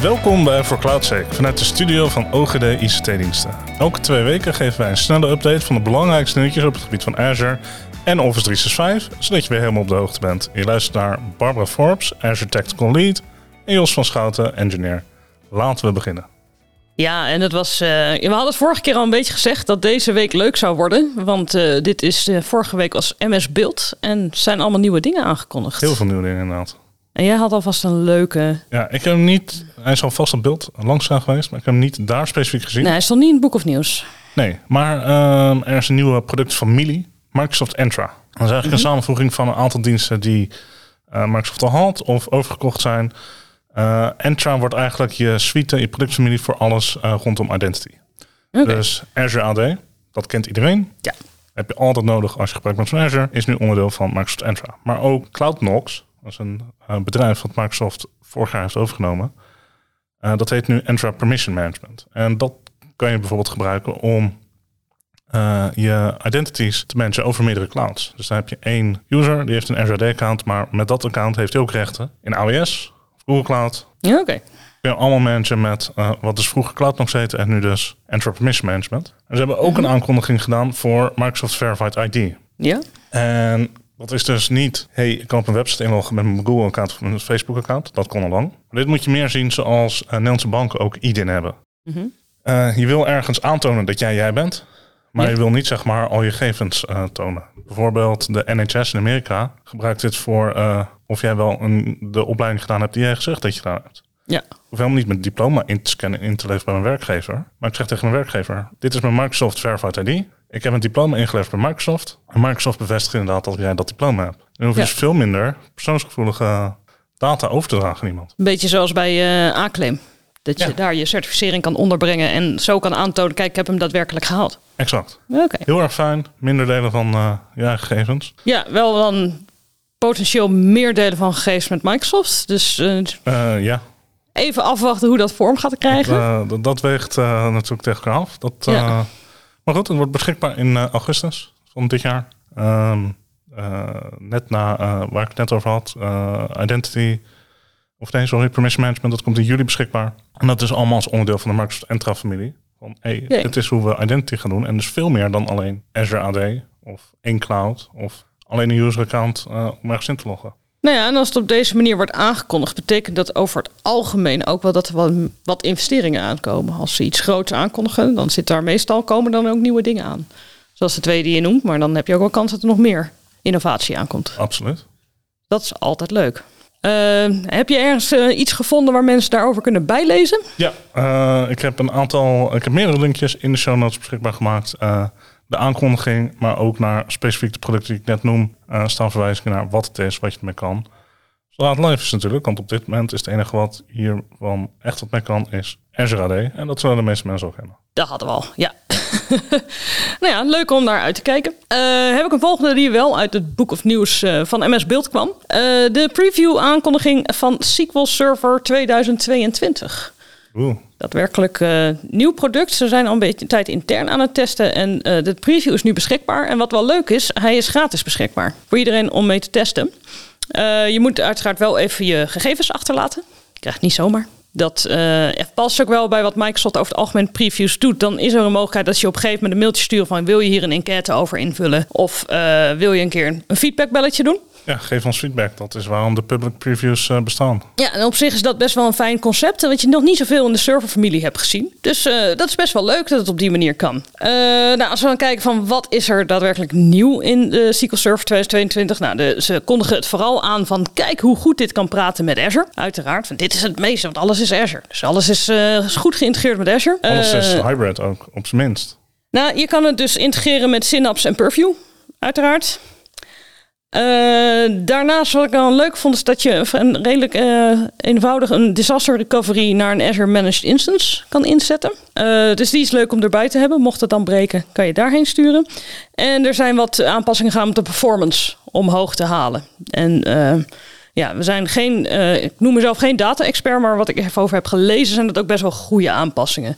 Welkom bij For CloudSec vanuit de studio van OGD ICT-diensten. Elke twee weken geven wij een snelle update van de belangrijkste nieuwtjes op het gebied van Azure en Office 365, zodat je weer helemaal op de hoogte bent. Je luistert naar Barbara Forbes, Azure Tactical Lead en Jos van Schouten, engineer. Laten we beginnen. Ja, en het was. Uh, we hadden het vorige keer al een beetje gezegd dat deze week leuk zou worden. Want uh, dit is uh, vorige week als MS Build. En zijn allemaal nieuwe dingen aangekondigd. Heel veel nieuwe dingen inderdaad. En jij had alvast een leuke. Ja, ik heb hem niet. Hij is al vast op beeld langs geweest, maar ik heb hem niet daar specifiek gezien. Nee, hij stond niet in het boek of nieuws. Nee, maar uh, er is een nieuwe productfamilie, Microsoft Entra. Dat is eigenlijk mm -hmm. een samenvoeging van een aantal diensten die uh, Microsoft al had of overgekocht zijn. Uh, Entra wordt eigenlijk je suite, je productfamilie voor alles uh, rondom identity. Okay. Dus Azure AD, dat kent iedereen. Ja. Heb je altijd nodig als je gebruik maakt van Azure, is nu onderdeel van Microsoft Entra. Maar ook CloudNox, dat is een bedrijf dat Microsoft vorig jaar heeft overgenomen. Uh, dat heet nu Entra Permission Management. En dat kan je bijvoorbeeld gebruiken om uh, je identities te managen over meerdere clouds. Dus dan heb je één user, die heeft een Azure AD-account, maar met dat account heeft hij ook rechten in AWS of Google Cloud. Ja, oké. Okay. Kun je allemaal managen met wat dus vroeger Cloud nog heette en nu dus Entra Permission Management. En ze hebben ook -hmm. een aankondiging gedaan voor Microsoft Verified ID. Ja. En dat is dus niet, hey, ik kan op een website inloggen met mijn Google-account of mijn Facebook-account. Dat kon al lang. Maar dit moet je meer zien zoals uh, Nederlandse banken ook IDIN hebben. Mm -hmm. uh, je wil ergens aantonen dat jij jij bent, maar ja. je wil niet zeg maar al je gegevens uh, tonen. Bijvoorbeeld de NHS in Amerika gebruikt dit voor of jij wel een, de opleiding gedaan hebt die jij gezegd dat je gedaan hebt. Ja. Ik hoef helemaal niet mijn diploma in te scannen in te leveren bij mijn werkgever. Maar ik zeg tegen mijn werkgever, dit is mijn Microsoft Verified ID. Ik heb een diploma ingeleverd bij Microsoft. En Microsoft bevestigt inderdaad dat jij dat diploma hebt. Dan hoef je ja. dus veel minder persoonsgevoelige data over te dragen aan iemand. Een beetje zoals bij uh, A-claim. Dat je ja. daar je certificering kan onderbrengen en zo kan aantonen, kijk, ik heb hem daadwerkelijk gehaald. Exact. Okay. Heel erg fijn. Minder delen van uh, ja, gegevens. Ja, wel dan potentieel meer delen van gegevens met Microsoft. Dus uh, ja. even afwachten hoe dat vorm gaat krijgen. Dat, dat weegt natuurlijk tegen elkaar af. Dat, ja. Maar goed, het wordt beschikbaar in uh, augustus van dit jaar. Um, uh, net na uh, waar ik het net over had, Identity, of nee, sorry, Permission Management, dat komt in juli beschikbaar. En dat is allemaal als onderdeel van de Microsoft Entra-familie. Van, hey, dit is hoe we Identity gaan doen. En dus veel meer dan alleen Azure AD of één cloud of alleen een user account om ergens in te loggen. Nou ja, en als het op deze manier wordt aangekondigd, betekent dat over het algemeen ook wel dat er wat, wat investeringen aankomen. Als ze iets groots aankondigen, dan zit daar meestal komen dan ook nieuwe dingen aan. Zoals de twee die je noemt, maar dan heb je ook wel kans dat er nog meer innovatie aankomt. Absoluut. Dat is altijd leuk. Uh, heb je ergens uh, iets gevonden waar mensen daarover kunnen bijlezen? Ja, uh, ik heb een aantal, ik heb meerdere linkjes in de show notes beschikbaar gemaakt de aankondiging, maar ook naar specifiek de producten die ik net noem, uh, staan verwijzingen naar wat het is, wat je ermee kan. Het live is natuurlijk, want op dit moment is het enige wat hiervan echt wat mee kan, is Azure AD. En dat zullen de meeste mensen ook hebben. Dat hadden we al, ja. nou ja, leuk om naar uit te kijken. Uh, heb ik een volgende die wel uit het Book of News uh, van MS Build kwam. De preview aankondiging van SQL Server 2022. Daadwerkelijk uh, nieuw product. Ze zijn al een beetje tijd intern aan het testen. En uh, de preview is nu beschikbaar. En wat wel leuk is, hij is gratis beschikbaar. Voor iedereen om mee te testen. Uh, je moet uiteraard wel even je gegevens achterlaten. Je krijgt niet zomaar. Dat past ook wel bij wat Microsoft over het algemeen previews doet. Dan is er een mogelijkheid dat je op een gegeven moment een mailtje stuurt van wil je hier een enquête over invullen? Of wil je een keer een feedbackbelletje doen? Ja, geef ons feedback. Dat is waarom de public previews uh, bestaan. Ja, en op zich is dat best wel een fijn concept. Wat je nog niet zoveel in de serverfamilie hebt gezien. Dus uh, dat is best wel leuk dat het op die manier kan. Uh, nou, als we dan kijken van wat is er daadwerkelijk nieuw in de SQL Server 2022. Nou, de, ze kondigen het vooral aan van kijk hoe goed dit kan praten met Azure. Uiteraard, want dit is het meeste, want alles is Azure. Dus alles is, is goed geïntegreerd met Azure. Alles is hybrid ook, op zijn minst. Nou, je kan het dus integreren met Synapse en Purview. Uiteraard. Uh, daarnaast wat ik dan leuk vond is dat je een redelijk uh, eenvoudig een disaster recovery naar een Azure Managed Instance kan inzetten. Uh, dus die is leuk om erbij te hebben. Mocht het dan breken, kan je daarheen sturen. En er zijn wat aanpassingen gaan om de performance omhoog te halen. En ja, we zijn geen, ik noem mezelf geen data-expert, maar wat ik even over heb gelezen zijn dat ook best wel goede aanpassingen.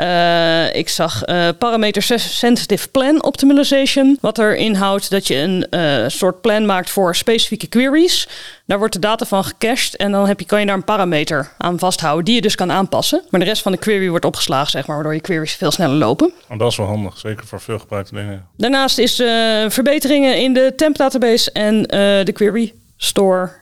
Eh, ik zag eh, parameter sensitive plan optimization. Wat er inhoudt dat je een eh, soort plan maakt voor specifieke queries. Daar wordt de data van gecached en dan heb je, kan je daar een parameter aan vasthouden die je dus kan aanpassen. Maar de rest van de query wordt opgeslagen, zeg maar, waardoor je queries veel sneller lopen. Oh, dat is wel handig, zeker voor veel gebruikte dingen. Daarnaast is verbeteringen in de temp database en de query store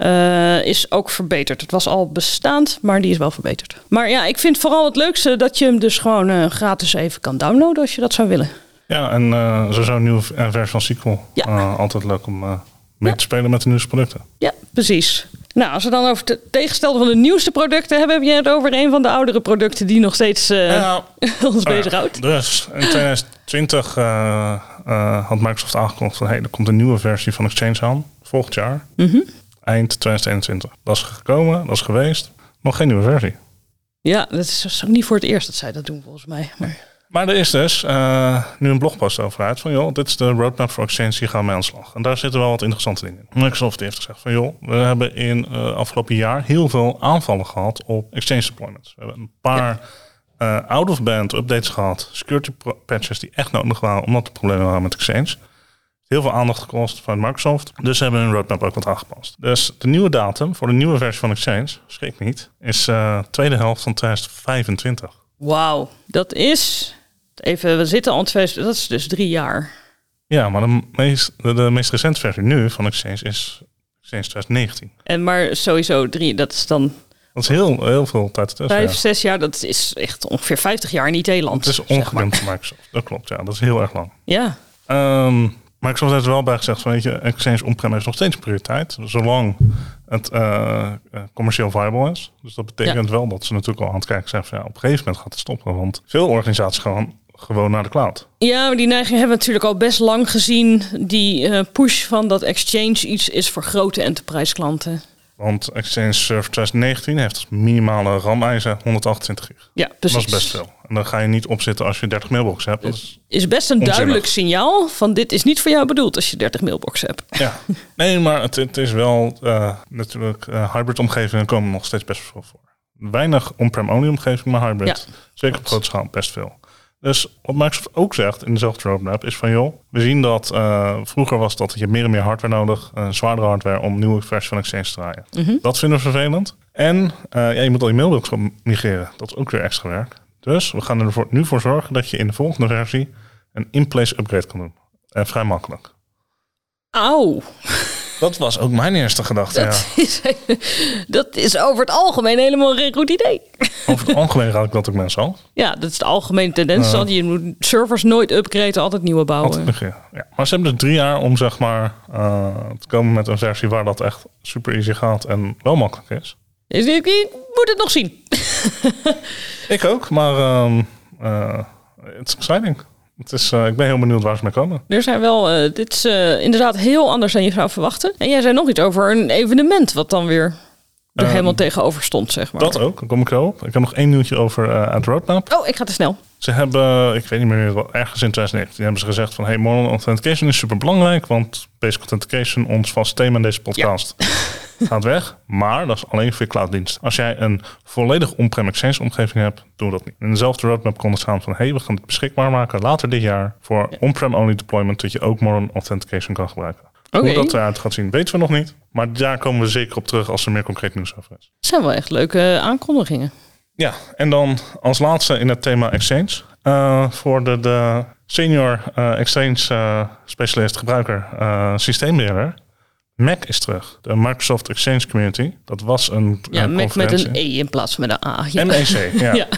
eh, is ook verbeterd. Het was al bestaand, maar die is wel verbeterd. Maar ja, ik vind vooral het leukste dat je hem dus gewoon eh, gratis even kan downloaden als je dat zou willen. Ja, en eh sowieso een nieuwe versie van SQL. Ja. Altijd leuk om mee te spelen met de nieuwste producten. Ja, precies. Nou, als we dan over het tegenstelde van de nieuwste producten hebben, heb je het over een van de oudere producten die nog steeds Ja, ons ja, bezighoudt. Dus in 2020 eh, eh, had Microsoft aangekondigd van hey, er komt een nieuwe versie van Exchange aan. Volgend jaar. Mhm. Eind 2021. Dat is gekomen, dat is geweest. Nog geen nieuwe versie. Ja, dat is is ook niet voor het eerst dat zij dat doen, volgens mij. Maar, Maar er is dus eh, nu een blogpost over uit van joh, dit is de roadmap voor Exchange, hier gaan we aan de slag. En daar zitten wel wat interessante dingen in. Microsoft heeft gezegd van joh, we hebben in uh, afgelopen jaar heel veel aanvallen gehad op Exchange deployments. We hebben een paar eh, out-of-band updates gehad, security patches die echt nodig waren omdat er problemen waren met Exchange. Heel veel aandacht gekost van Microsoft. Dus ze hebben hun roadmap ook wat aangepast. Dus de nieuwe datum voor de nieuwe versie van Exchange, schrik niet, is uh, tweede helft van 2025. Wauw, dat is. Even, we zitten al dat is dus drie jaar. Ja, maar de meest, de, de meest recente versie nu van Exchange is Exchange 2019. En maar sowieso drie, dat is dan. Dat is heel, heel veel tijd tussen. Vijf, zes jaar, dat is echt ongeveer 50 jaar in IT-land. Het is ongekend voor Microsoft. Dat klopt, ja. Dat is heel erg lang. Ja. Um, Microsoft heeft er wel bij gezegd van, weet je, Exchange on-prem is nog steeds prioriteit. Zolang het uh, uh, commercieel viable is. Dus dat betekent ja. wel dat ze natuurlijk al aan het kijken zijn van, ja, op een gegeven moment gaat het stoppen. Want veel organisaties gaan gewoon naar de cloud. Ja, maar die neiging hebben we natuurlijk al best lang gezien. Die uh, push van dat Exchange iets is voor grote enterprise klanten. Want Exchange Server 2019 heeft als minimale RAM-eisen 128 gig. Ja, precies. Dat is best veel. En dan ga je niet opzitten als je 30 mailbox hebt. Dat is, is best een onzinnig. duidelijk signaal van dit is niet voor jou bedoeld als je 30 mailbox hebt. Ja, nee, maar het, het is wel uh, natuurlijk uh, hybrid omgevingen komen nog steeds best veel voor. Weinig on-prem only omgeving, maar hybrid. Ja. Zeker op grote schaal best veel. Dus wat Microsoft ook zegt in dezelfde roadmap is van joh, we zien dat uh, vroeger was dat je meer en meer hardware nodig, uh, zwaardere hardware om nieuwe versies van Exchange te draaien. Mm -hmm. Dat vinden we vervelend. En uh, ja, je moet al je mailbox migreren. Dat is ook weer extra werk. Dus we gaan er nu voor zorgen dat je in de volgende versie een in-place upgrade kan doen. En vrij makkelijk. Auw. Dat was ook mijn eerste gedachte. Dat, ja. is, dat is over het algemeen helemaal geen goed idee. Over het algemeen raad ik dat ook mensen al. Ja, dat is de algemene tendens. Uh, je moet servers nooit upgraden, altijd nieuwe bouwen. Altijd, ja. Maar ze hebben dus drie jaar om zeg maar uh, te komen met een versie waar dat echt super easy gaat en wel makkelijk is. Dus ik, ik moet het nog zien. ik ook, maar um, uh, het is exciting. Het is, uh, ik ben heel benieuwd waar ze mee komen. Er zijn wel, uh, dit is uh, inderdaad heel anders dan je zou verwachten. En jij zei nog iets over een evenement wat dan weer er um, helemaal tegenover stond, zeg maar. Dat ook, daar kom ik zo op. Ik heb nog één nieuwtje over het roadmap. Oh, ik ga te snel. Ze hebben, ik weet niet meer, ergens in 2019 hebben ze gezegd van... hey, Modern Authentication is super belangrijk, want Basic Authentication, ons vast thema in deze podcast... Ja. gaat weg, maar dat is alleen voor je clouddienst. Als jij een volledig on-prem Exchange omgeving hebt, doe dat niet. In dezelfde roadmap kon er staan van, hey, we gaan het beschikbaar maken later dit jaar voor ja. on-prem only deployment, dat je ook Modern Authentication kan gebruiken. Okay. Hoe dat eruit gaat zien, weten we nog niet. Maar daar komen we zeker op terug als er meer concreet nieuws over is. Zijn wel echt leuke aankondigingen. Ja, en dan als laatste in het thema Exchange. Uh, voor de, de senior uh, Exchange uh, specialist gebruiker systeembeheerder. Mac is terug. De Microsoft Exchange Community. Dat was een Ja, Mac met een E in plaats van een A. Ja. MEC, ja. ja.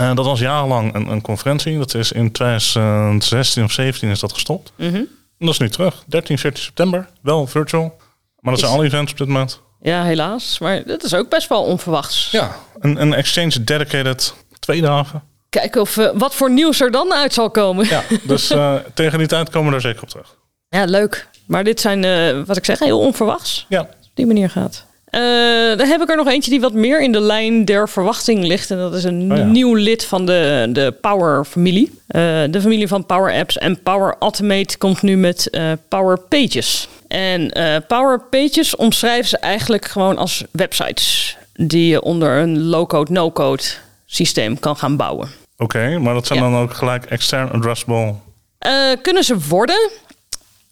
uh, dat was jarenlang een, een, conferentie. Dat is in 2016 of 17 is dat gestopt. Mm -hmm. En dat is nu terug. 13, 14 september. Wel virtual. Maar dat is... zijn alle events op dit moment. Ja, helaas. Maar dat is ook best wel onverwachts. Ja, een, een Exchange dedicated twee dagen. Kijken of, uh, wat voor nieuws er dan uit zal komen. Ja, dus uh, tegen die tijd komen we er zeker op terug. Ja, leuk. Maar dit zijn, uh, wat ik zeg, heel onverwachts. Ja. Op die manier gaat. Uh, dan heb ik er nog eentje die wat meer in de lijn der verwachting ligt. En dat is een Oh ja. nieuw lid van de, de Power-familie. Uh, de familie van Power Apps. En Power Automate komt nu met uh, Power Pages. En Power Pages omschrijven ze eigenlijk gewoon als websites. Die je onder een low-code, no-code systeem kan gaan bouwen. Oké, maar dat zijn Ja. dan ook gelijk extern addressable. Eh, kunnen ze worden?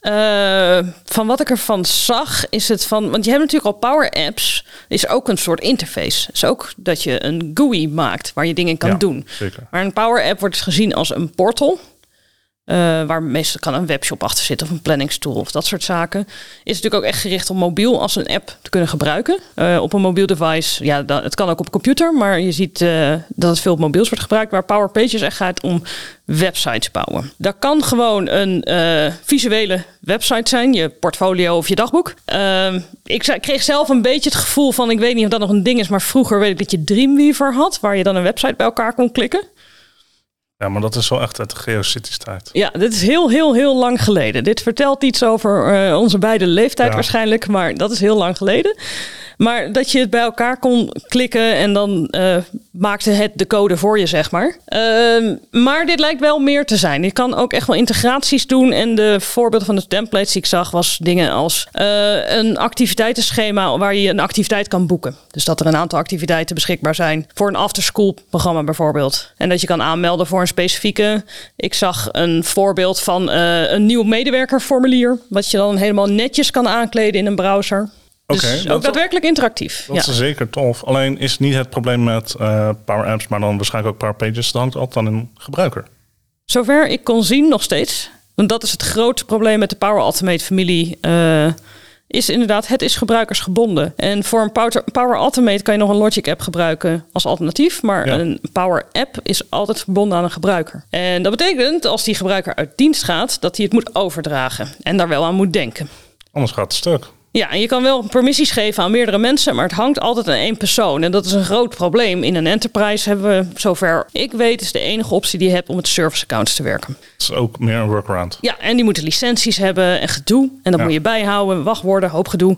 Eh, van wat ik ervan zag, is het van. Want je hebt natuurlijk al Power Apps. Is ook een soort interface. Is ook dat je een GUI maakt waar je dingen kan Ja, doen. Zeker. Maar een Power App wordt gezien als een portal. Eh, waar meestal kan een webshop achter zitten of een planningstool of dat soort zaken. Is natuurlijk ook echt gericht op mobiel als een app te kunnen gebruiken. Eh, op een mobiel device, ja, dan, het kan ook op computer, maar je ziet eh, dat het veel mobiels wordt gebruikt. Waar Power Pages echt gaat om websites bouwen. Dat kan gewoon een visuele website zijn, je portfolio of je dagboek. Ehm, ik kreeg zelf een beetje het gevoel van, ik weet niet of dat nog een ding is, maar vroeger weet ik dat je Dreamweaver had, waar je dan een website bij elkaar kon klikken. Ja, maar dat is wel echt uit de GeoCities tijd. Ja, dit is heel, heel, heel lang geleden. Dit vertelt iets over eh, onze beide leeftijd Ja. waarschijnlijk, maar dat is heel lang geleden. Maar dat je het bij elkaar kon klikken en dan eh, maakte het de code voor je, zeg maar. Ehm, maar dit lijkt wel meer te zijn. Je kan ook echt wel integraties doen. En de voorbeelden van de templates die ik zag, was dingen als eh, een activiteitenschema waar je een activiteit kan boeken. Dus dat er een aantal activiteiten beschikbaar zijn voor een afterschool programma bijvoorbeeld. En dat je kan aanmelden voor een specifieke. Ik zag een voorbeeld van eh, een nieuw medewerkerformulier, wat je dan helemaal netjes kan aankleden in een browser. Dus dat- ook daadwerkelijk interactief. Dat ja. is zeker tof. Alleen is niet het probleem met eh, Power Apps, maar dan waarschijnlijk ook Power Pages. Dat hangt altijd aan een gebruiker. Zover ik kon zien nog steeds. Want dat is het grote probleem met de Power Automate familie. eh, is inderdaad, het is gebruikersgebonden. En voor een Power, Power Automate kan je nog een Logic app gebruiken als alternatief. Maar Ja. een Power app is altijd verbonden aan een gebruiker. En dat betekent, als die gebruiker uit dienst gaat, dat hij het moet overdragen. En daar wel aan moet denken. Anders gaat het stuk. Ja, en je kan wel permissies geven aan meerdere mensen, maar het hangt altijd aan één persoon. En dat is een groot probleem. In een enterprise hebben we, zover ik weet, is de enige optie die je hebt om met service accounts te werken. Het is ook meer een workaround. Ja, en die moeten licenties hebben en gedoe. En dat Ja. moet je bijhouden, wachtwoorden, hoop gedoe.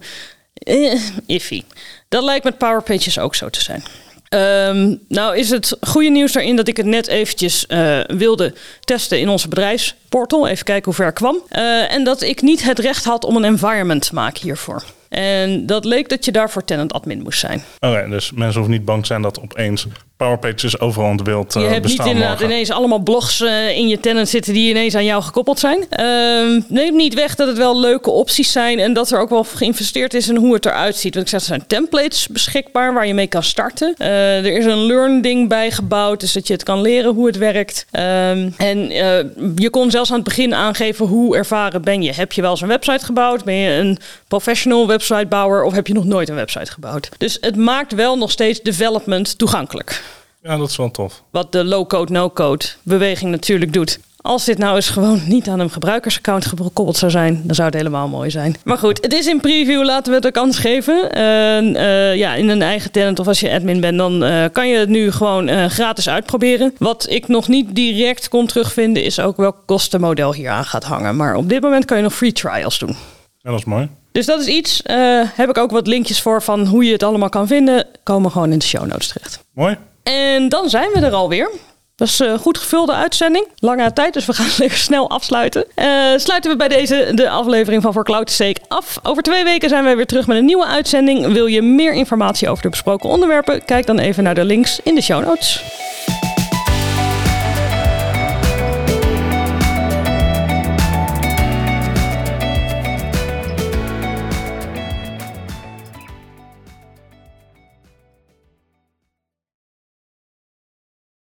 Eh, iffy. Dat lijkt met Power Pages ook zo te zijn. Ehm, nou is het goede nieuws daarin dat ik het net eventjes eh, wilde testen in onze bedrijfsportal. Even kijken hoe ver ik kwam. Eh, en dat ik niet het recht had om een environment te maken hiervoor. En dat leek dat je daarvoor tenant admin moest zijn. Oké, dus mensen hoeven niet bang zijn dat opeens Power Pages overal in de wereld Je eh, hebt niet inderdaad mogen. ineens allemaal blogs eh, in je tenant zitten die ineens aan jou gekoppeld zijn. Ehm neem niet weg dat het wel leuke opties zijn en dat er ook wel geïnvesteerd is in hoe het eruit ziet. Want ik zeg, er zijn templates beschikbaar waar je mee kan starten. Eh, er is een learn ding bij gebouwd, dus dat je het kan leren hoe het werkt. Ehm, en je kon zelfs aan het begin aangeven hoe ervaren ben je. Heb je wel eens een website gebouwd? Ben je een professional websitebouwer of heb je nog nooit een website gebouwd? Dus het maakt wel nog steeds development toegankelijk. Ja, dat is wel tof. Wat de low-code, no-code beweging natuurlijk doet. Als dit nou eens gewoon niet aan een gebruikersaccount gekoppeld zou zijn, dan zou het helemaal mooi zijn. Maar goed, het is in preview, laten we het een kans geven. En, eh, ja, in een eigen tenant of als je admin bent, dan eh, kan je het nu gewoon eh, gratis uitproberen. Wat ik nog niet direct kon terugvinden, is ook welk kostenmodel hier aan gaat hangen. Maar op dit moment kan je nog free trials doen. Ja, dat is mooi. Dus dat is iets. heb ik ook wat linkjes voor van hoe je het allemaal kan vinden. Komen gewoon in de show notes terecht. Mooi. En dan zijn we er alweer. Dat is een goed gevulde uitzending. Lange tijd, dus we gaan lekker snel afsluiten. Eh, sluiten we bij deze de aflevering van Voor Cloud Sake af. Over twee weken zijn wij weer terug met een nieuwe uitzending. Wil je meer informatie over de besproken onderwerpen? Kijk dan even naar de links in de show notes.